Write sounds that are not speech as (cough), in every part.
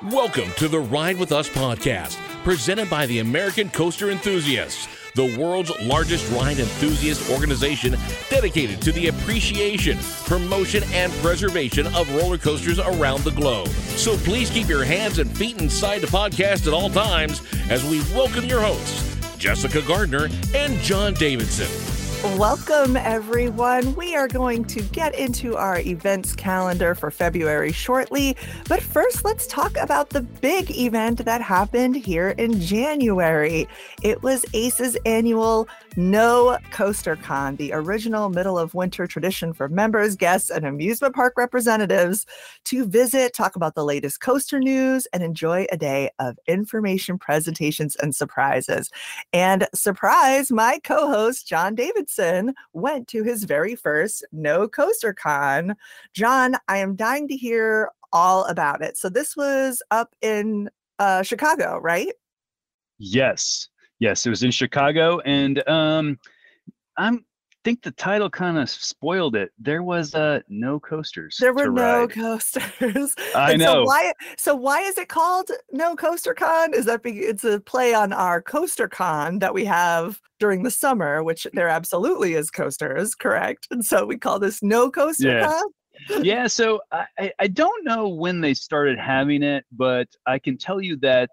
Welcome to the Ride With Us podcast, presented by the American Coaster Enthusiasts, the world's largest ride enthusiast organization dedicated to the appreciation, promotion, and preservation of roller coasters around the globe. So please keep your hands and feet inside the podcast at all times as we welcome your hosts, Jessica Gardner and John Davidson. Welcome, everyone. We are going to get into our events calendar for February shortly. But first, let's talk about the big event that happened here in January. It was ACE's annual No Coaster Con, the original middle of winter tradition for members, guests, and amusement park representatives to visit, talk about the latest coaster news, and enjoy a day of information, presentations, and surprises. And surprise, my co host, John Davidson went to his very first No Coaster Con. John, I am dying to hear all about it. So this was up in uh, Chicago, right? Yes, yes, it was in Chicago, and um, I'm think the title kind of spoiled it. There was uh no coasters. There were no coasters. (laughs) (laughs) I know. So why? So why is it called No Coaster Con? Is that be, it's a play on our Coaster Con that we have during the summer, which there absolutely is coasters, correct? And so we call this No Coaster Yeah. Con. (laughs) yeah, so I- I don't know when they started having it, but I can tell you that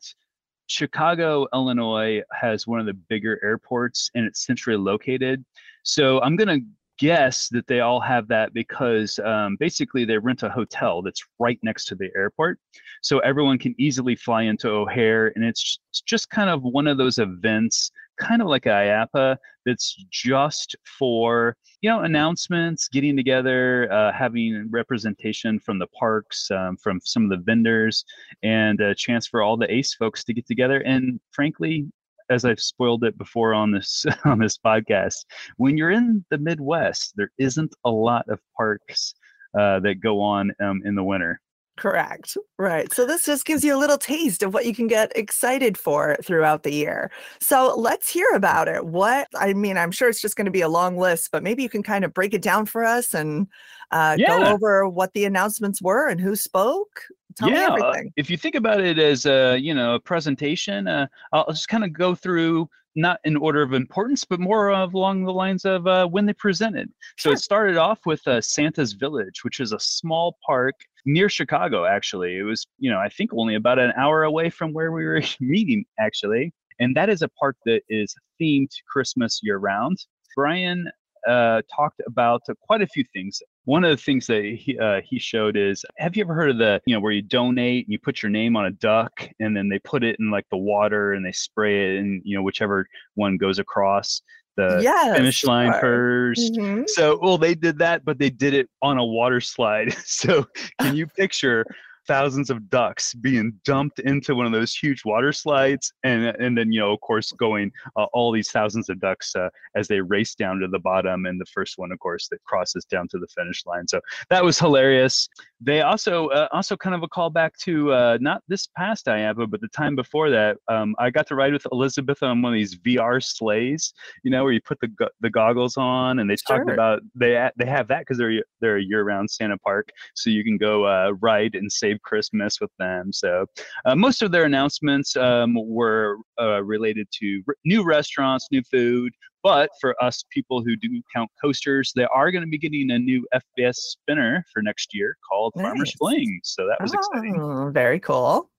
Chicago, Illinois has one of the bigger airports and it's centrally located. So I'm going to guess that they all have that because um, basically they rent a hotel that's right next to the airport. So everyone can easily fly into O'Hare. And it's it's just kind of one of those events, kind of like IAAPA, that's just for you know announcements getting together uh, having representation from the parks um, from some of the vendors and a chance for all the ace folks to get together. And frankly as i've spoiled it before on this (laughs) on this podcast when you're in the midwest there isn't a lot of parks uh, that go on um, in the winter Correct. Right. So this just gives you a little taste of what you can get excited for throughout the year. So let's hear about it. What I mean, I'm sure it's just going to be a long list, but maybe you can kind of break it down for us and uh, go over what the announcements were and who spoke. Tell yeah, me uh, everything. if you think about it as a you know a presentation, uh, I'll just kind of go through not in order of importance, but more of along the lines of uh, when they presented. So Sure. it started off with uh, Santa's Village, which is a small park near Chicago. Actually, it was you know I think only about an hour away from where we were (laughs) meeting actually, and that is a park that is themed Christmas year round. Brian uh, talked about uh, quite a few things. One of the things that he, uh, he showed is Have you ever heard of the, you know, where you donate and you put your name on a duck and then they put it in like the water and they spray it and, you know, whichever one goes across the yes. finish line uh, 1st mhm. So, well, they did that, but they did it on a water slide. (laughs) So, can you picture thousands of ducks being dumped into one of those huge water slides, and and then you know, of course, going uh, all these thousands of ducks uh, as they race down to the bottom, and the first one, of course, that crosses down to the finish line. So that was hilarious. They also uh, also kind of a callback to uh, not this past IAAPA, but the time before that. Um, I got to ride with Elizabeth on one of these VR sleighs, you know, where you put the go- the goggles on, and they talked about they they have that because they're they're a year round Santa park, so you can go uh, ride and save Christmas with them. So uh, most of their announcements um, were uh, related to r- new restaurants, new food. But for us people who do count coasters, they are going to be getting a new FBS spinner for next year called Nice. Springs. So that was exciting. Oh, very cool.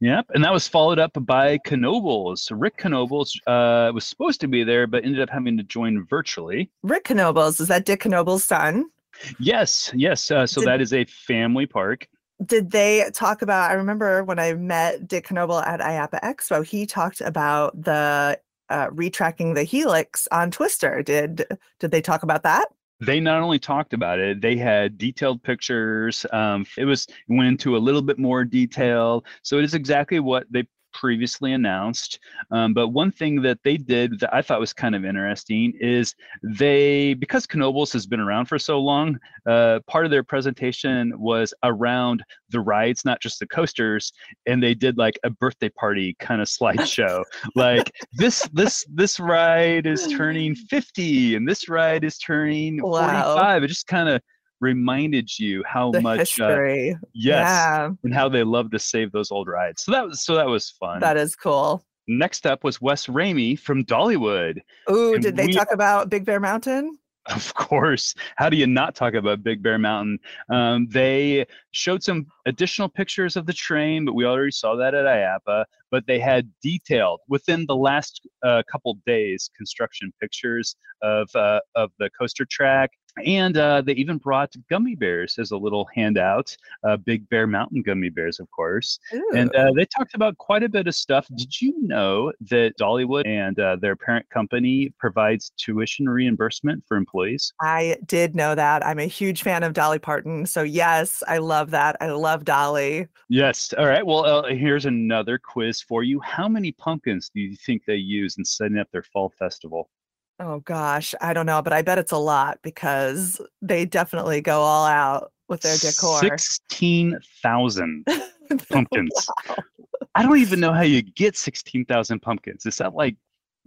Yep, and that was followed up by Knoebels. So Rick Knoebels uh, was supposed to be there, but ended up having to join virtually. Rick Knoebels, is that Dick Knoebel's son? Yes, yes. Uh, so Did- that is a family park. Did they talk about i remember when i met dick Knoebel at IAAPA expo he talked about the uh, retracking the helix on twister did did they talk about that They not only talked about it, they had detailed pictures. Um, it was went into a little bit more detail. So it is exactly what they previously announced. Um, but one thing that they did that I thought was kind of interesting is they, because Knoebels has been around for so long, uh, part of their presentation was around the rides, not just the coasters, and they did like a birthday party kind of slideshow. (laughs) like this, this, this ride is (laughs) turning 50, and this ride is turning Wow. 45. It just kind of reminded you how The much uh, yes Yeah, and how they love to save those old rides. So that was so that was fun. that is cool. Next up was Wes Ramey from Dollywood. Ooh, did they we- talk about Big Bear Mountain? Of course. How do you not talk about Big Bear Mountain? Um, they showed some additional pictures of the train, but we already saw that at IAAPA. But they had detailed within the last uh, couple days construction pictures of uh, of the coaster track, and uh, they even brought gummy bears as a little handout. Uh, Big Bear Mountain gummy bears, of course. And Ooh. uh, they talked about quite a bit of stuff. Did you know that Dollywood and uh, their parent company provides tuition reimbursement for employees? I did know that. I'm a huge fan of Dolly Parton. So, yes, I love that. I love Dolly. Yes. All right. Well, uh, here's another quiz for you. How many pumpkins do you think they use in setting up their fall festival? Oh, gosh. I don't know, but I bet it's a lot because they definitely go all out with their decor. 16,000 (laughs) pumpkins. Wow. I don't even know how you get 16,000 pumpkins. Is that like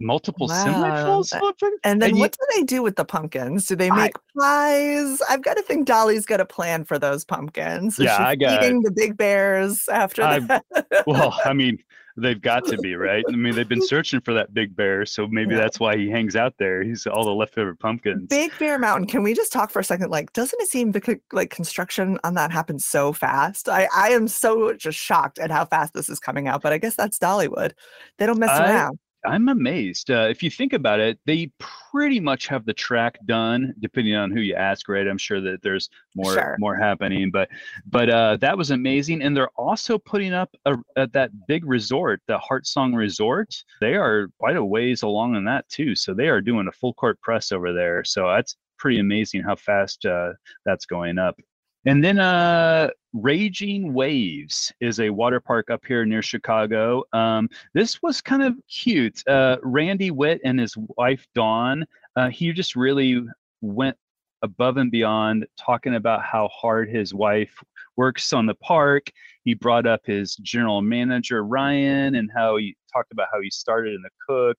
multiple Wow, that- And then And you- what do they do with the pumpkins? Do they I- make pies? I've got to think Dolly's got a plan for those pumpkins. Yeah, I got- eating the big bears after I- that? well, I (laughs) mean, they've got to be, right? I mean, they've been searching for that big bear, so maybe Yeah. that's why he hangs out there. He's all the leftover pumpkins. Big Bear Mountain. Can we just talk for a second? Like, doesn't it seem like construction on that happens so fast? I I am so just shocked at how fast this is coming out. But I guess that's Dollywood. They don't mess I- around. I'm amazed. Uh, if you think about it, they pretty much have the track done, depending on who you ask, right? I'm sure that there's more Sure. more happening, but but uh, that was amazing. And they're also putting up a, at that big resort, the HeartSong Resort. They are quite a ways along in that too, so they are doing a full court press over there. So that's pretty amazing how fast uh, that's going up. And then uh, Raging Waves is a water park up here near Chicago. Um, this was kind of cute. Uh, Randy Witt and his wife Dawn, uh, he just really went above and beyond talking about how hard his wife works on the park. He brought up his general manager Ryan and how he talked about how he started in the cook,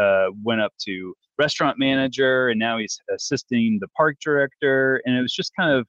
uh, went up to restaurant manager, and now he's assisting the park director. And it was just kind of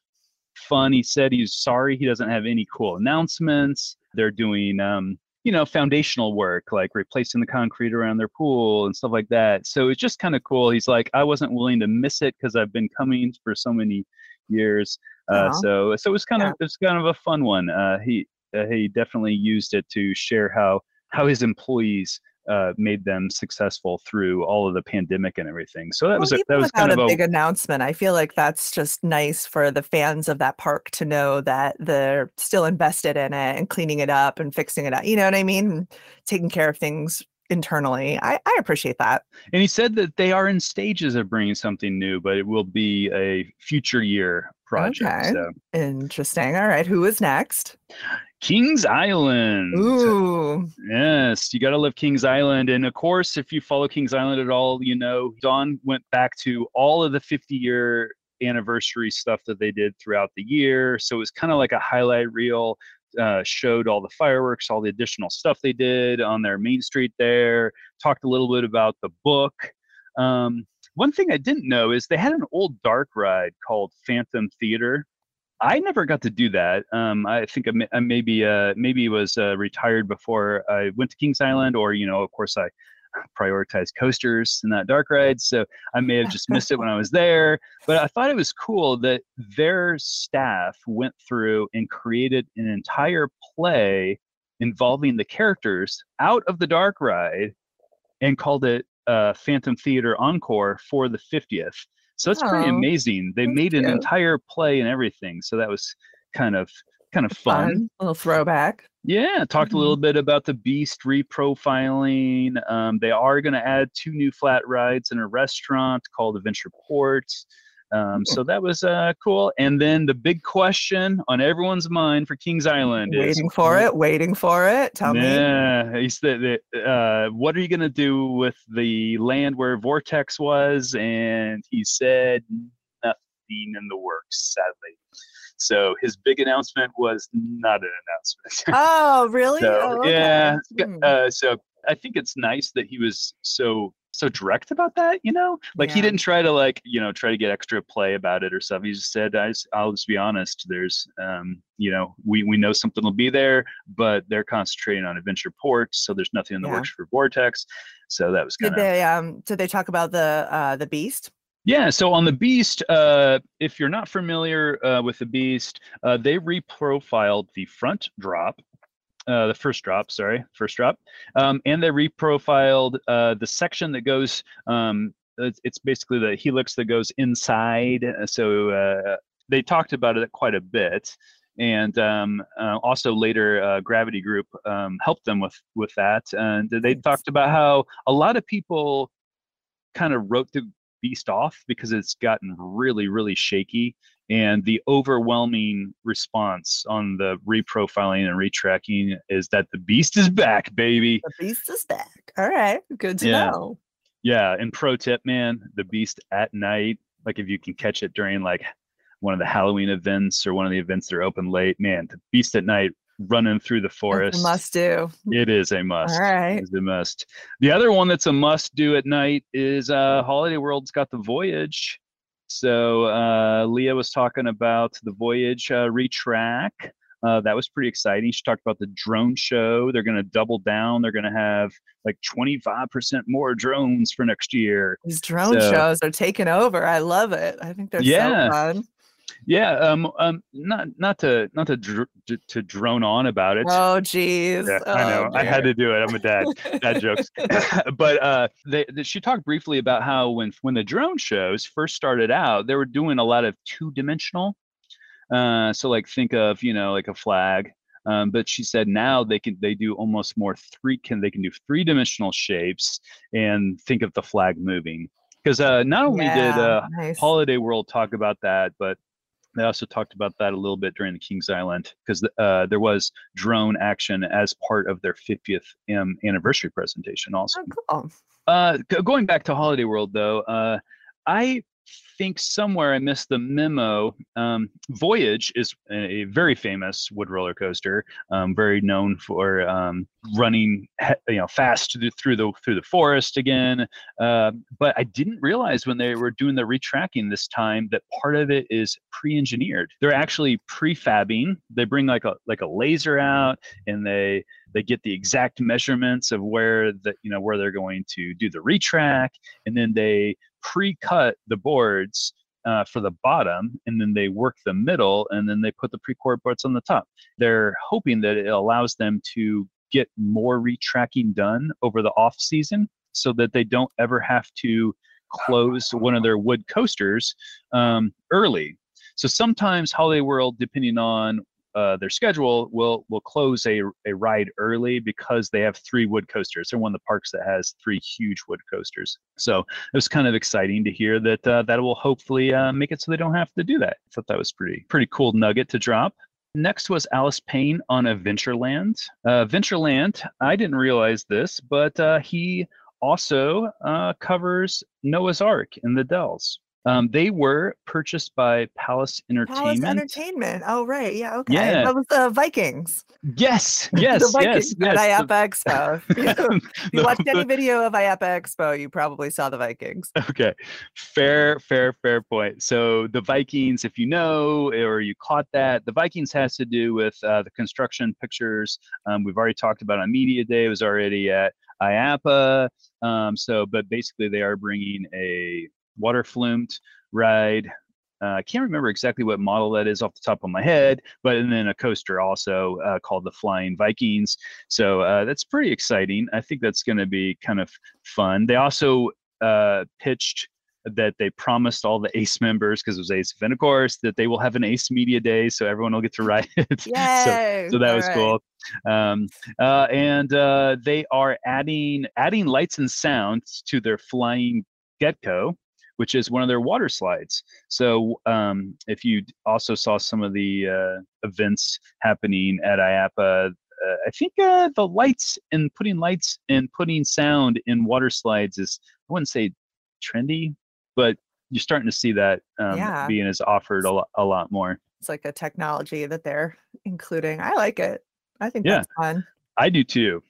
fun. He said he's sorry he doesn't have any cool announcements. They're doing, um, you know, foundational work like replacing the concrete around their pool and stuff like that. So it's just kind of cool. He's like, I wasn't willing to miss it because I've been coming for so many years. Uh, Aw. so so it was kind Yeah. of it's kind of a fun one. Uh, he uh, he definitely used it to share how how his employees uh, made them successful through all of the pandemic and everything. So that was a, that was kind of a a big announcement, I feel like that's just nice for the fans of that park to know that they're still invested in it and cleaning it up and fixing it up. You know what I mean? Taking care of things internally. I, I appreciate that. And he said that they are in stages of bringing something new, but it will be a future year project. Okay. So Interesting. All right. Who is next? Kings Island. Ooh. Yes, you got to love Kings Island. And of course, if you follow Kings Island at all, you know, Don went back to all of the 50 year anniversary stuff that they did throughout the year. So it was kind of like a highlight reel, uh, showed all the fireworks, all the additional stuff they did on their main street there, talked a little bit about the book. Um, one thing I didn't know is they had an old dark ride called Phantom Theater. I never got to do that. Um, I think I, may- I maybe uh, maybe was uh, retired before I went to Kings Island, or you know, of course, I prioritized coasters and that dark ride, so I may have just missed it when I was there. But I thought it was cool that their staff went through and created an entire play involving the characters out of the dark ride and called it uh, Phantom Theater Encore for the 50th. So it's pretty amazing. They made an cute. entire play and everything. So that was kind of kind of fun. Little throwback. Yeah, talked Mhm. a little bit about the Beast reprofiling. Um, they are going to add two new flat rides in a restaurant called Adventure Port. Um, so that was uh, cool. And then the big question on everyone's mind for Kings Island is Waiting for it. Waiting for it. Tell me. yeah, he said. Uh, what are you gonna do with the land where Vortex was? And he said nothing in the works, sadly. So his big announcement was not an announcement. (laughs) Oh, really? so Oh, okay. yeah, Hmm. uh, so I think it's nice that he was so so direct about that, you know? Like he didn't try to like, you know, try to get extra play about it or stuff. He just said, I just, I'll just be honest. There's, um, you know, we, we know something will be there, but they're concentrating on adventure ports. So there's nothing in the Yeah. works for Vortex. So that was Did kind of, they um did they talk about the uh the beast? yeah. So on the Beast, uh, if you're not familiar uh, with the Beast, uh, they reprofiled the front drop, uh, the first drop, sorry, first drop, um, and they reprofiled uh, the section that goes. Um, it's, it's basically the helix that goes inside. uh, So uh, they talked about it quite a bit. And um, uh, also later, uh, Gravity Group um, helped them with with that, and they talked about how a lot of people kind of wrote the beast off because it's gotten really really shaky and the overwhelming response on the reprofiling and retracking is that the beast is back baby The beast is back. All right, good to Yeah. know. yeah and pro tip man the beast at night like if you can catch it during like one of the halloween events or one of the events that are open late man the beast at night running through the forest must do. it is a must. All right. It's a must. The other one that's a must do at night is uh, Holiday World's got the Voyage. So uh, Leah was talking about the Voyage uh, retrack. Uh, that was pretty exciting. She talked about the drone show. They're going to double down. They're going to have like 25% more drones for next year. These drone So- shows are taking over. I love it. I think they're Yeah. so fun. Yeah, um, um, not not to not to dr- to, drone on about it. Oh geez. Yeah, I know. Oh, I had to do it. I'm a dad. dad jokes. (laughs) (laughs) but uh, they, they- she talked briefly about how when when the drone shows first started out, they were doing a lot of two dimensional. Uh, so like think of you know like a flag. Um, but she said now they can they do almost more three can they can do three dimensional shapes and think of the flag moving because uh, not only did uh, nice. Holiday World talk about that, but they also talked about that a little bit during the Kings Island because uh, there was drone action as part of their 50th um, anniversary presentation. Also, Oh, cool. uh, go- going back to Holiday World though, uh, I think somewhere I missed the memo. Um, Voyage is a, very famous wood roller coaster, um, very known for um, running, you know, fast through through the through the forest again. Uh, but I didn't realize when they were doing the retracking this time that part of it is pre-engineered. They're actually prefabbing. They bring like a like a laser out, and they they get the exact measurements of where the you know where they're going to do the retrack, and then they pre-cut the boards uh, for the bottom, and then they work the middle, and then they put the pre-core boards on the top. They're hoping that it allows them to get more retracking done over the off season, so that they don't ever have to close one of their wood coasters um, early. So sometimes Holiday World, depending on uh, their schedule, will will close a, a ride early because they have three wood coasters. They're one of the parks that has three huge wood coasters. So it was kind of exciting to hear that uh, that will hopefully uh, make it so they don't have to do that. I thought that was pretty pretty cool nugget to drop. Next was Alice Payne on Adventureland. Uh, Adventureland, I didn't realize this, but uh, he also uh, covers Noah's Ark in the Dells. Um, they were purchased by Palace Entertainment. Palace Entertainment. Oh right. Yeah. Okay. Yeah. That was the Vikings. Yes, (laughs) yes, the Vikings yes, at yes. IAAPA Expo. If you, if you The- watched any video of IAAPA Expo, you probably saw the Vikings. okay fair fair fair point so the vikings if you know or you caught that the vikings has to do with uh, the construction pictures um, we've already talked about on media day it was already at IAAPA um, so but basically they are bringing a water flumed ride uh, I can't remember exactly what model that is off the top of my head, but and then a coaster also uh, called the Flying Vikings. So uh, that's pretty exciting. I think that's going to be kind of fun. They also uh, pitched that they promised all the (laughs) ACE members because it was ACE event, of course, that they will have an ACE media day, so everyone will get to (laughs) ride it. so, Yay! so that All was right. cool. Um, uh, and uh, they are adding adding lights and sounds to their flying Getco, which is one of their water slides. So um, if you also saw some of the uh, events happening at IAAPA, uh, I think uh, the lights and putting lights and putting sound in water slides is I wouldn't say trendy, but you're starting to see that um, Yeah. being as offered a, lo- a lot more. It's like a technology that they're including. I like it. I think Yeah. that's fun. I do too.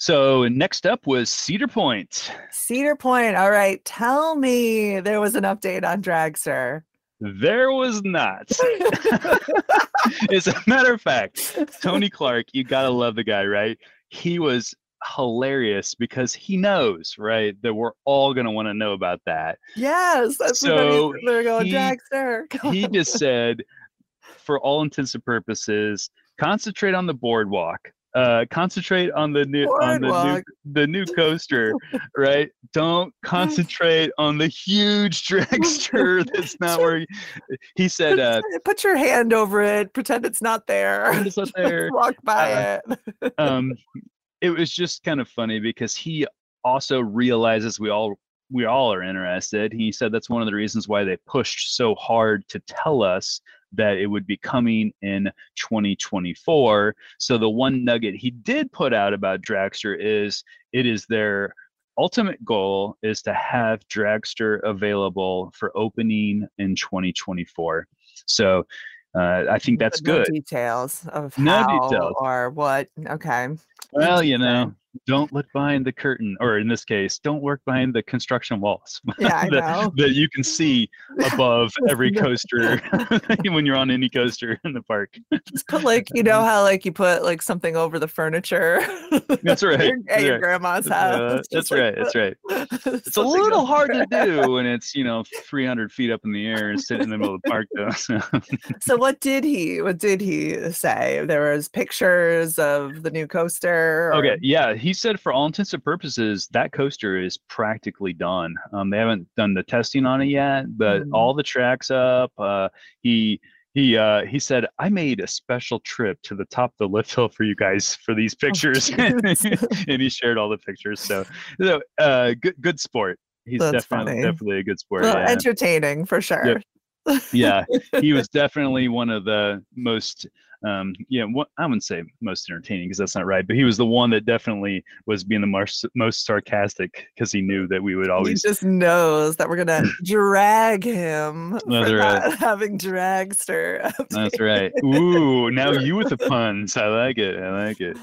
So next up was Cedar Point. Cedar Point. All right. Tell me there was an update on Dragster. There was not. (laughs) As a matter of fact, Tony Clark, you gotta love the guy, right? He was hilarious because he knows, right, that we're all gonna want to know about that. Yes. That's so what they're going he- Dragster. He just said, for all intents and purposes, concentrate on the boardwalk. Uh, concentrate on the new on the new the new coaster, right? Don't (laughs) concentrate on the huge (laughs) dragster (laughs) that's not where he, he said uh Put your hand over it. Pretend it's not there. It's not there. Walk by Uh, it. um it was just kind of funny because he also realizes we all we all are interested he said that's one of the reasons why they pushed so hard to tell us that it would be coming in 2024 so the one nugget he did put out about dragster is it is their ultimate goal is to have dragster available for opening in 2024 so uh, i think that's no good details of No how details. or what. Okay. Well, you know. Don't look behind the curtain, or in this case, don't work behind the construction walls (laughs) Yeah, that, that you can see (laughs) above every coaster (laughs) when you're on any coaster in the park. Just put like you know how like you put like something over the furniture. That's right, your- at your right. grandma's Uh, house. that's like, right. That's right. It's a little hard to do when it's you know 300 feet up in the air and sitting in the middle of the park, though. So. So what did he? What did he say? There was pictures of the new coaster. or- Okay, yeah, he said for all intents and purposes that coaster is practically done. Um, they haven't done the testing on it yet, but Mhm. all the tracks up. Uh, he he uh, he said I made a special trip to the top of the lift hill for you guys for these pictures, jeez. (laughs) and he shared all the pictures. So, so uh, good good sport. He's That's definitely funny. definitely a good sport. Well, yeah. entertaining for sure. yeah, he was (laughs) definitely one of the most um yeah what i wouldn't say most entertaining because that's not right but he was the one that definitely was being the most most sarcastic because he knew that we would always He just knows that we're gonna (laughs) drag him for That's right. not having dragster. that's right. Ooh now you with the puns. I like it. I like it.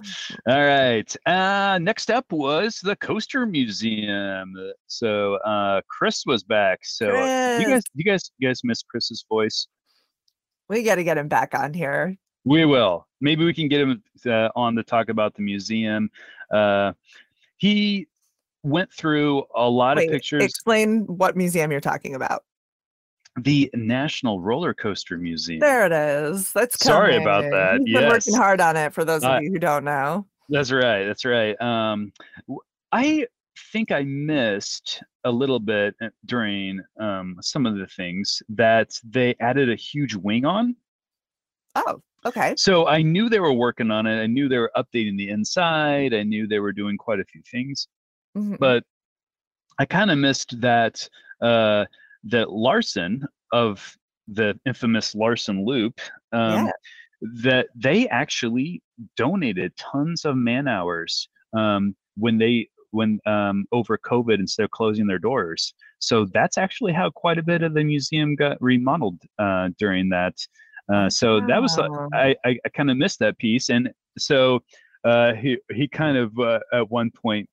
All right. Uh next up was the coaster museum. So uh chris was back. So uh, you guys you guys you guys miss chris's voice? We got to get him back on here. We will. Maybe we can get him uh, on to talk about the museum. Uh, he went through a lot Wait, of pictures. explain what museum you're talking about. the National Roller Coaster Museum. There it is. That's Sorry about that. He's been working hard on it. For those of Uh, you who don't know. That's right. That's right. Um, I think I missed a little bit uh, during um, some of the things that they added a huge wing on. Oh, okay. So I knew they were working on it. I knew they were updating the inside. I knew they were doing quite a few things. Mhm. but I kind of missed that uh, that Larson of the infamous Larson Loop um, Yeah. that they actually donated tons of man hours um, when they when um, over COVID instead of closing their doors. So that's actually how quite a bit of the museum got remodeled uh, during that. Uh, so that was uh, I I, I kind of missed that piece, and so uh, he he kind of uh, at one point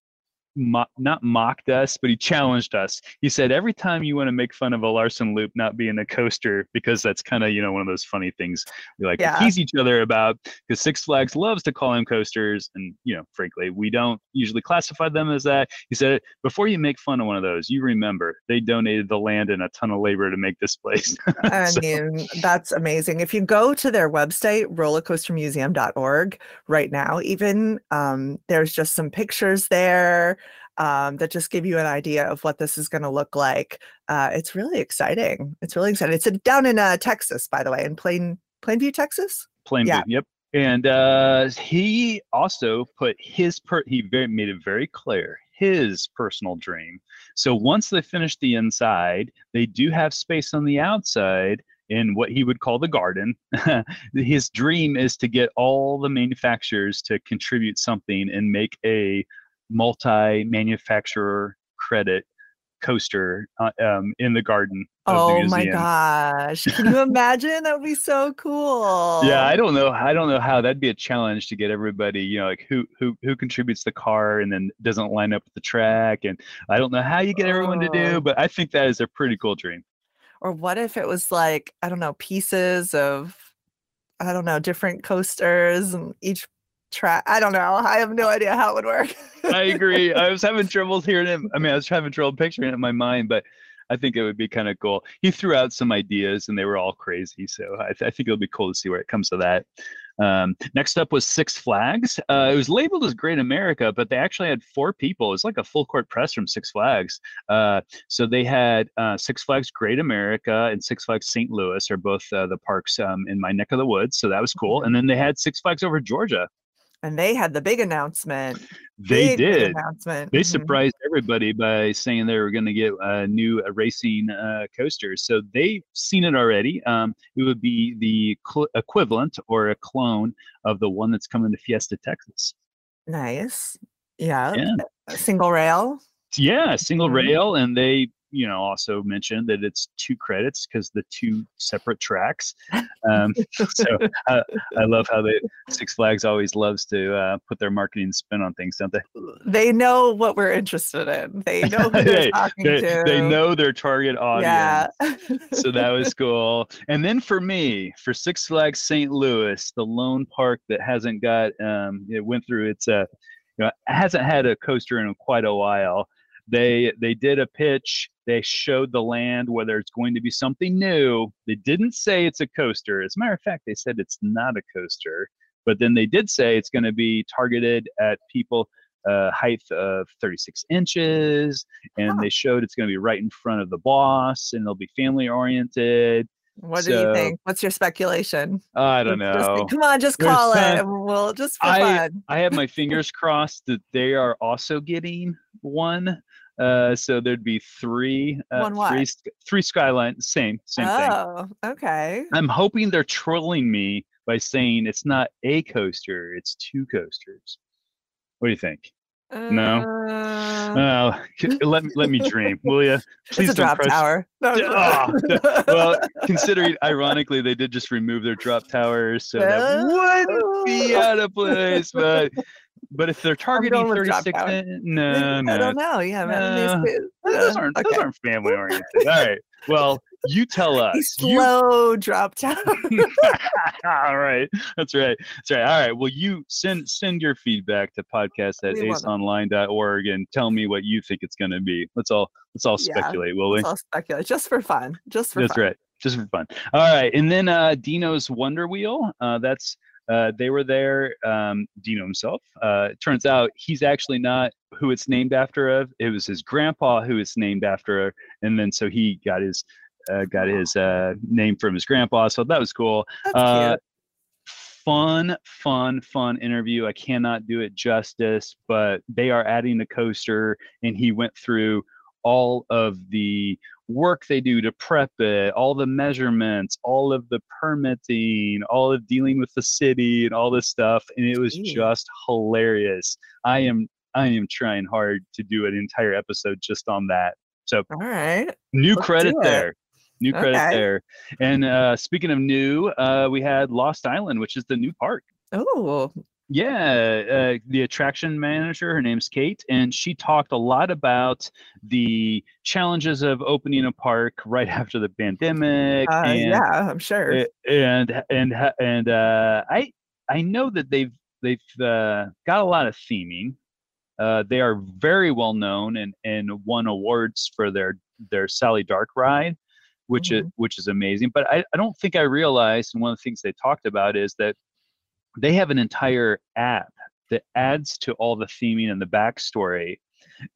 mo- not mocked us, but he challenged us. He said, "Every time you want to make fun of a Larson loop not being a coaster, because that's kind of you know one of those funny things we like Yeah. to tease each other about, because Six Flags loves to call them coasters, and you know, frankly, we don't usually classify them as that." He said, "Before you make fun of one of those, you remember they donated the land and a ton of labor to make this place." (laughs) I So- mean, that's amazing. If you go to their website, rollercoastermuseum.org, right now, even um, there's just some pictures there um, that just give you an idea of what this is going to look like. Uh, it's really exciting. It's really exciting. It's down in uh, Texas, by the way, in Plain Plainview, Texas. Plain Yeah. View, Yep. And uh, he also put his per he very made it very clear his personal dream. So once they finish the inside, they do have space on the outside in what he would call the garden. (laughs) his dream is to get all the manufacturers to contribute something and make a multi-manufacturer credit coaster uh, um, in the garden. Oh the my gosh. (laughs) Can you imagine? that would be so cool. Yeah, I don't know. I don't know how that'd be a challenge to get everybody, you know, like who who who contributes the car and then doesn't line up with the track. And I don't know how you get everyone to do, Oh. but I think that is a pretty cool dream. Or what if it was like, I don't know, pieces of, I don't know, different coasters and each track. I don't know. I have no idea how it would work. I agree. (laughs) I was having trouble hearing it. I mean, I was having trouble picturing it in my mind, but I think it would be kind of cool. He threw out some ideas and they were all crazy. So I, th- I think it'll be cool to see where it comes to that. Um, next up was Six Flags. Uh, it was labeled as Great America, but they actually had four people. It was like a full court press from Six Flags. Uh, so they had uh, Six Flags Great America and Six Flags St. Louis are both uh, the parks um, in my neck of the woods. So that was cool. And then they had Six Flags over Georgia. And they had the big announcement. They Big, big did. announcement. They Mhm. surprised everybody by saying they were going to get a new uh, racing uh, coasters. So they've seen it already. Um, it would be the cl- equivalent or a clone of the one that's coming to Fiesta, Texas. Nice. Yeah. Yeah. Single rail. Yeah, single Mhm. rail, and they, you know, also mentioned that it's two credits because the two (laughs) separate tracks. Um, (laughs) so I, I love how the Six Flags always loves to uh, put their marketing spin on things, don't they? They know what we're interested in. They (laughs) know who they're talking They, to. they know their target audience. Yeah. so that was cool. And then for me, for Six Flags St. Louis, the lone park that hasn't got um, it went through its uh, you know, hasn't had a coaster in quite a while. They they did a pitch. They showed the land whether it's going to be something new. They didn't say it's a coaster. As a matter of fact, they said it's not a coaster. But then they did say it's going to be targeted at people uh, height of 36 inches, and Huh. they showed it's going to be right in front of the boss, and they'll be family oriented. What do you think? What's your speculation? I don't Just know. Come on, just There's call it. some- and We'll just for I- fun. I have my (laughs) fingers crossed that they are also getting one. Uh, so there'd be three, uh, three, three skyline, same, same thing. Oh, okay. I'm hoping they're trolling me by saying it's not a coaster, it's two coasters. What do you think? No. Uh, Oh, (laughs) let me let me dream, will you? (laughs) Please it's a drop press- tower. No, oh, well, considering (laughs) ironically they did just remove their drop towers, so that wouldn't be out of place. But but if they're targeting going with drop 36, tower. in- (laughs) no, I no, don't know. Yeah, man, No. kids- those aren't those okay. aren't family oriented. All right, well, you tell (laughs) us. You- slow drop tower. (laughs) All right, that's right. That's right. All right. Well, you send send your feedback to podcast at We want it. aceonline.org and tell me what you think it's going to be. Let's all let's all Yeah, speculate, will we? Let's all speculate just for fun. Just for That's fun. right. Just for fun. All right. And then uh, Deno's Wonder Wheel. Uh, that's uh, they were there. Um, Deno himself. Uh, it turns out he's actually not who it's named after. Of it was his grandpa who it's named after, and then so he got his uh, got his uh, name from his grandpa. So that was cool. That's Uh, fun, fun, fun interview. I cannot do it justice, but they are adding the coaster, and he went through all of the work they do to prep it, all the measurements, all of the permitting, all of dealing with the city, and all this stuff. And it was just hilarious. I am I am trying hard to do an entire episode just on that. So All right. new Let's credit there new credit Okay. there and uh speaking of new uh we had lost island which is the new park Oh, yeah uh, the attraction manager her name's kate and she talked a lot about the challenges of opening a park right (laughs) after the pandemic uh, and yeah, I'm sure. and and and uh, I I know that they've they've uh, got a lot of theming. Uh, they are very well known and and won awards for their their Sally Dark ride, which is which is amazing. But I, I don't think I realized, and one of the things they talked about is that they have an entire app that adds to all the theming and the backstory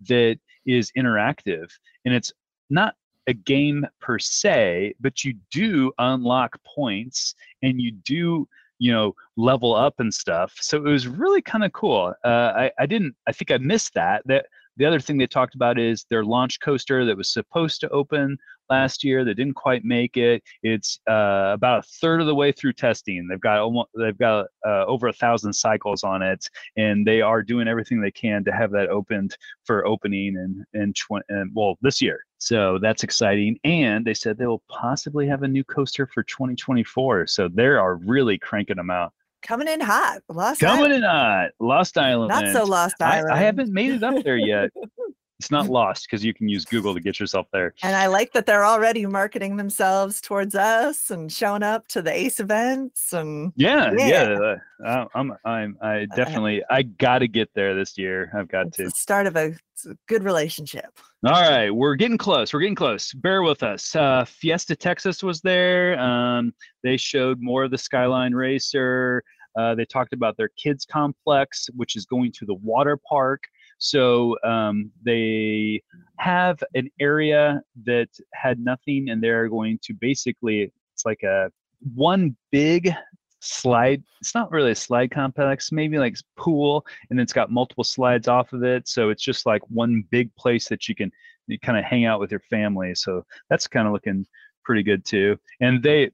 that is interactive, and it's not a game per se, but you do unlock points and you do you know level up and stuff. So it was really kind of cool. Uh, I, I didn't i think i missed that. That the other thing they talked about is their launch coaster that was supposed to open last year that didn't quite make it. It's uh, about a third of the way through testing. They've got almost, they've got uh, over a thousand cycles on it, and they are doing everything they can to have that opened for opening in in, tw- in well this year. So that's exciting. And they said they will possibly have a new coaster for 2024. So they are really cranking them out coming in hot. Lost coming Island. in hot. Lost Island. Not so Lost Island. I, I haven't made it up there yet. (laughs) it's not lost because you can use Google to get yourself there. And I like that they're already marketing themselves towards us and showing up to the ACE events and yeah, yeah. Yeah. uh, I'm, I'm, I definitely, I got to get there this year. I've got it's to. the start of a, a good relationship. All right, we're getting close. We're getting close. Bear with us. Uh, Fiesta Texas was there. Um, they showed more of the Skyline Racer. Uh, they talked about their kids complex, which is going to the water park. So um, they have an area that had nothing, and they're going to basically it's like a one big slide. It's not really a slide complex, maybe like pool, and it's got multiple slides off of it. So it's just like one big place that you can you kind of hang out with your family. So that's kind of looking pretty good too. And they,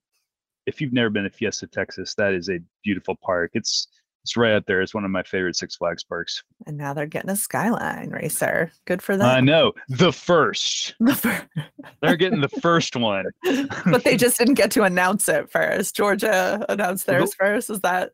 if you've never been to Fiesta Texas, that is a beautiful park. It's it's right up there. It's one of my favorite Six Flags parks. And now they're getting a Skyline racer. Good for them. I know the first. The fir- (laughs) They're getting the first one. but they just didn't get to announce it first. Georgia announced theirs first. Is that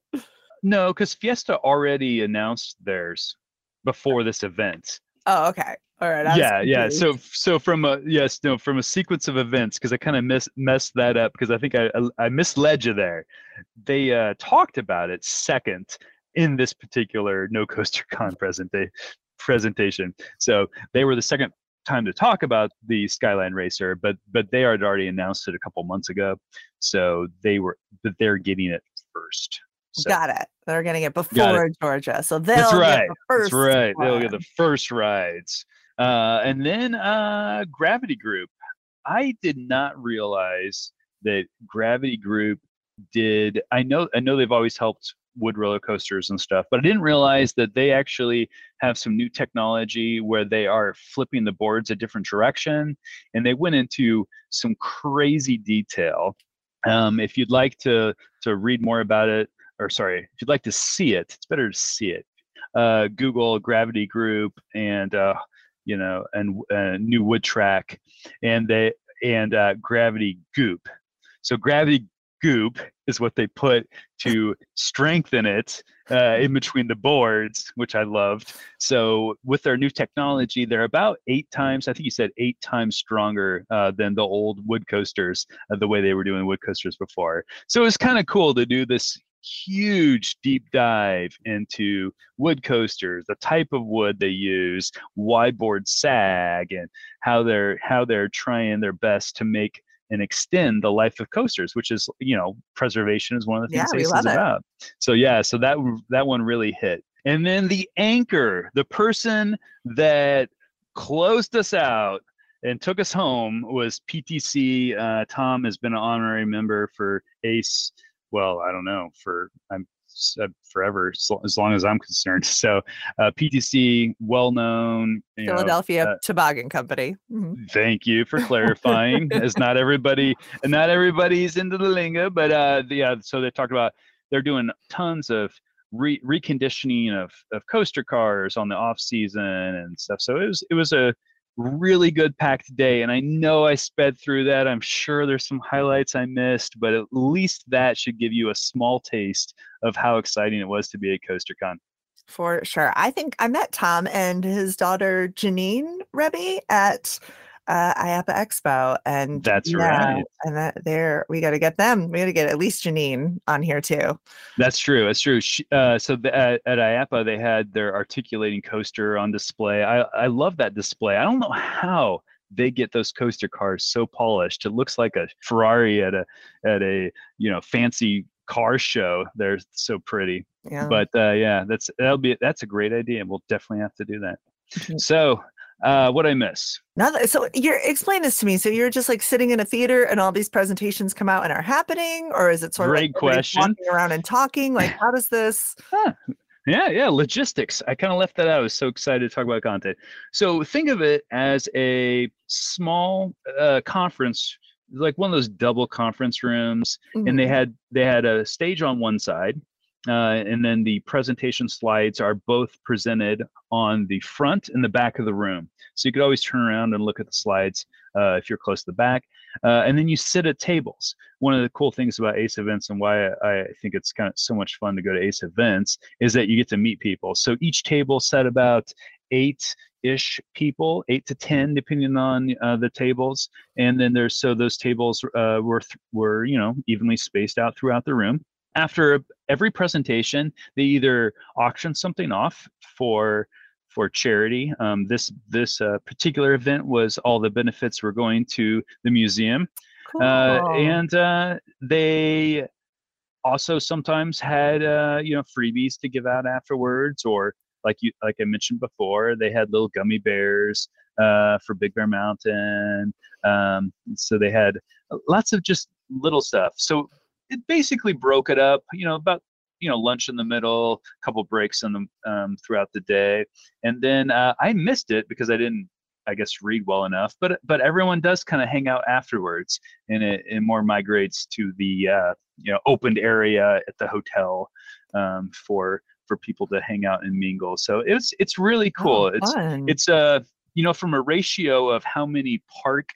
No, because Fiesta already announced theirs before this event. oh okay. All right. I yeah yeah. so so from a yes no from a sequence of events because i kind of miss messed that up because i think i i misled you there. They uh talked about it second in this particular no coaster (laughs) con presenta- presentation. So they were the second time to talk about the skyline racer but but they had already announced it a couple months ago. So they were but they're getting it first. So got it. They're getting it before Georgia. So they'll that's get right. the first that's right. They'll get the first rides uh, and then uh, gravity group. I did not realize that gravity group did i know i know they've always helped wood roller coasters and stuff but i didn't realize that they actually have some new technology where they are flipping the boards a different direction and they went into some crazy detail. Um, if you'd like to to read more about it or sorry if you'd like to see it it's better to see it. Uh, google gravity group and uh, you know and uh, new wood track and they and uh, gravity goop. So gravity goop is what they put to strengthen it uh, in between the boards which i loved. So with their new technology they're about eight times i think you said eight times stronger uh, than the old wood coasters uh, the way they were doing wood coasters before. So it was kind of cool to do this huge deep dive into wood coasters the type of wood they use why boards sag and how they're how they're trying their best to make and extend the life of coasters which is you know preservation is one of the things we ACE is it. about so yeah so that that one really hit and then the anchor the person that closed us out and took us home was PTC. Uh, Tom has been an honorary member for ACE. Well, I don't know for I'm uh, forever so, as long as I'm concerned. (laughs) So uh, PTC, well known. you know, Philadelphia uh, Toboggan Company. Mhm. Thank you for (laughs) clarifying. as not everybody, not everybody's into the lingo, but uh, the, yeah. So they talked about they're doing tons of re- reconditioning of of coaster cars on the off season and stuff. So it was it was a really good packed day, and I know I sped through that. I'm sure there's some highlights I missed, but at least that should give you a small taste of how exciting it was to be at CoasterCon. For sure. I think I met Tom and his daughter Janine Rebbie at uh, IAAPA Expo. And That's yeah, right. And that there we got to get them. We got to get at least Janine on here too. That's true. That's true. Sh- Uh, so the, at, at IAAPA, they had their articulating coaster on display. I, I love that display. I don't know how they get those coaster cars so polished. It looks like a Ferrari at a at a you know fancy car show. They're so pretty. Yeah. But uh, yeah, that's that'll be that's a great idea. We'll definitely have to do that. Mhm. So Uh, what I miss? Now, so you're explain this to me. So you're just like sitting in a theater, and all these presentations come out and are happening, or is it sort Great of like question. walking around and talking? Like, how does this? Huh. Yeah, yeah, logistics. I kind of left that out. I was so excited to talk about content. So think of it as a small uh, conference, like one of those double conference rooms, and they Mhm. had they had a stage on one side, uh, and then the presentation slides are both presented on the front and the back of the room. So you could always turn around and look at the slides uh, if you're close to the back, uh, and then you sit at tables. One of the cool things about ACE events and why I, I think it's kind of so much fun to go to ACE events is that you get to meet people. So each table set about eight ish people, eight to ten, depending on uh, the tables. And then there's so those tables uh, were were you know evenly spaced out throughout the room. After every presentation, they either auction something off for for charity. Um, this this uh, particular event was all the benefits were going to the museum, uh, and uh, they also sometimes had uh, you know freebies to give out afterwards, or like you like I mentioned before, they had little gummy bears uh, for Big Bear Mountain. Um, so they had lots of just little stuff. So it basically broke it up. You know about you know lunch in the middle, a couple breaks in the um, throughout the day, and then uh, I missed it because I didn't. I guess read well enough, but but everyone does kind of hang out afterwards, and it, it more migrates to the uh, you know opened area at the hotel um, for for people to hang out and mingle. So it's it's really cool. Oh, it's it's uh you know from a ratio of how many park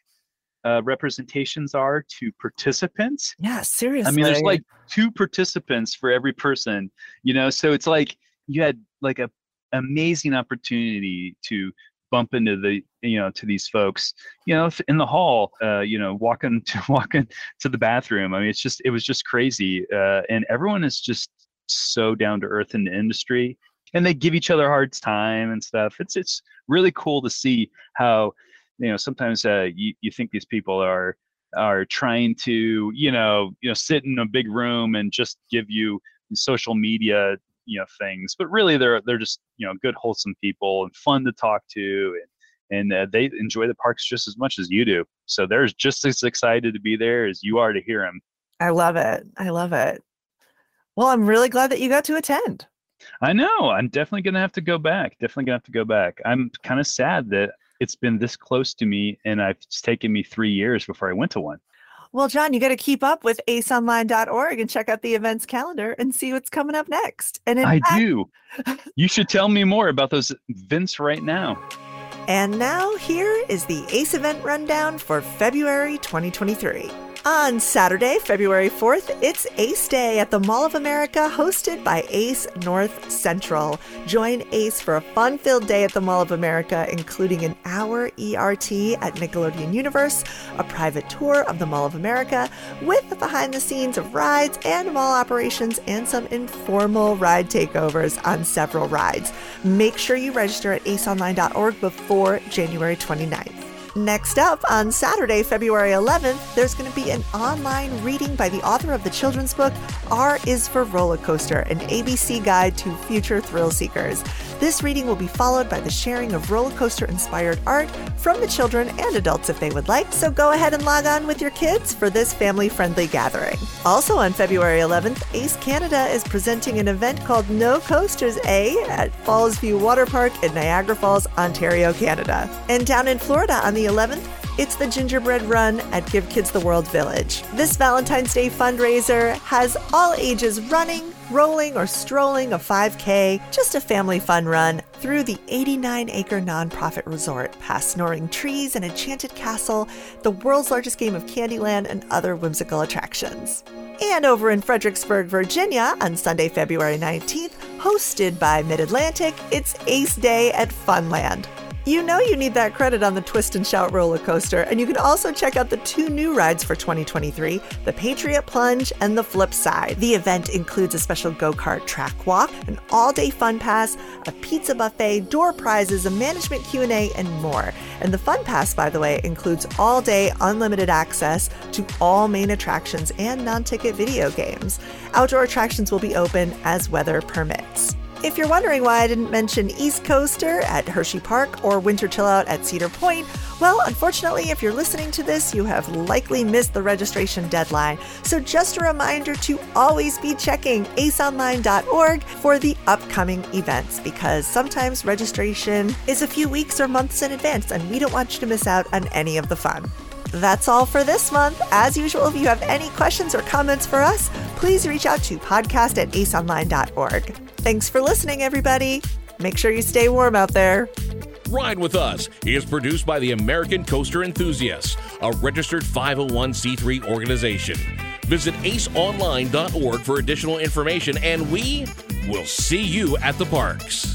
uh, representations are to participants. yeah, seriously. I mean, there's like two participants for every person, you know. So it's like you had like a amazing opportunity to bump into the you know to these folks you know in the hall uh you know walking (laughs) to walking to the bathroom i mean it's just it was just crazy uh and everyone is just so down to earth in the industry and they give each other hard time and stuff it's it's really cool to see how you know sometimes uh you, you think these people are are trying to you know you know sit in a big room and just give you social media you know things but really they're they're just you know good wholesome people and fun to talk to and and uh, they enjoy the parks just as much as you do so they're just as excited to be there as you are to hear them I love it. I love it. Well, I'm really glad that you got to attend. i know i'm definitely gonna have to go back definitely gonna have to go back i'm kind of sad that it's been this close to me and i've it's taken me three years before i went to one Well, John, you got to keep up with aceonline.org and check out the events calendar and see what's coming up next. And i fact- do (laughs) you should tell me more about those events right now And now here is the ACE event rundown for February 2023. On Saturday, February 4th, it's ACE Day at the Mall of America, hosted by ACE North Central. Join ACE for a fun filled day at the Mall of America, including an hour ERT at Nickelodeon Universe, a private tour of the Mall of America, with the behind the scenes of rides and mall operations, and some informal ride takeovers on several rides. Make sure you register at aceonline.org before January 29th. Next up, on Saturday, February 11th, there's going to be an online reading by the author of the children's book, R is for Roller Coaster, an ABC guide to future thrill seekers. This reading will be followed by the sharing of roller coaster inspired art from the children and adults if they would like, so go ahead and log on with your kids for this family friendly gathering. Also on February 11th, ACE Canada is presenting an event called No Coasters A at Falls View Water Park in Niagara Falls, Ontario, Canada. And down in Florida on the 11th, it's the Gingerbread Run at Give Kids the World Village. This Valentine's Day fundraiser has all ages running, rolling, or strolling a 5K, just a family fun run through the 89 acre nonprofit resort, past snoring trees and enchanted castle, the world's largest game of Candyland, and other whimsical attractions. And over in Fredericksburg, Virginia, on Sunday, February 19th, hosted by Mid Atlantic, it's ACE Day at Funland. You know you need that credit on the Twist and Shout roller coaster, and you can also check out the two new rides for 2023, the Patriot Plunge and the Flip Side. The event includes a special go-kart track walk, an all-day fun pass, a pizza buffet, door prizes, a management Q&A, and more. And the fun pass, by the way, includes all-day unlimited access to all main attractions and non-ticket video games. Outdoor attractions will be open as weather permits. If you're wondering why I didn't mention East Coaster at Hersheypark or Winter Chill Out at Cedar Point, well, unfortunately, if you're listening to this, you have likely missed the registration deadline. So just a reminder to always be checking aceonline.org for the upcoming events because sometimes registration is a few weeks or months in advance and we don't want you to miss out on any of the fun. That's all for this month. As usual, if you have any questions or comments for us, please reach out to podcast at aceonline.org. Thanks for listening, everybody. Make sure you stay warm out there. Ride with Us is produced by the American Coaster Enthusiasts, a registered 501c3 organization. Visit aceonline.org for additional information, and we will see you at the parks.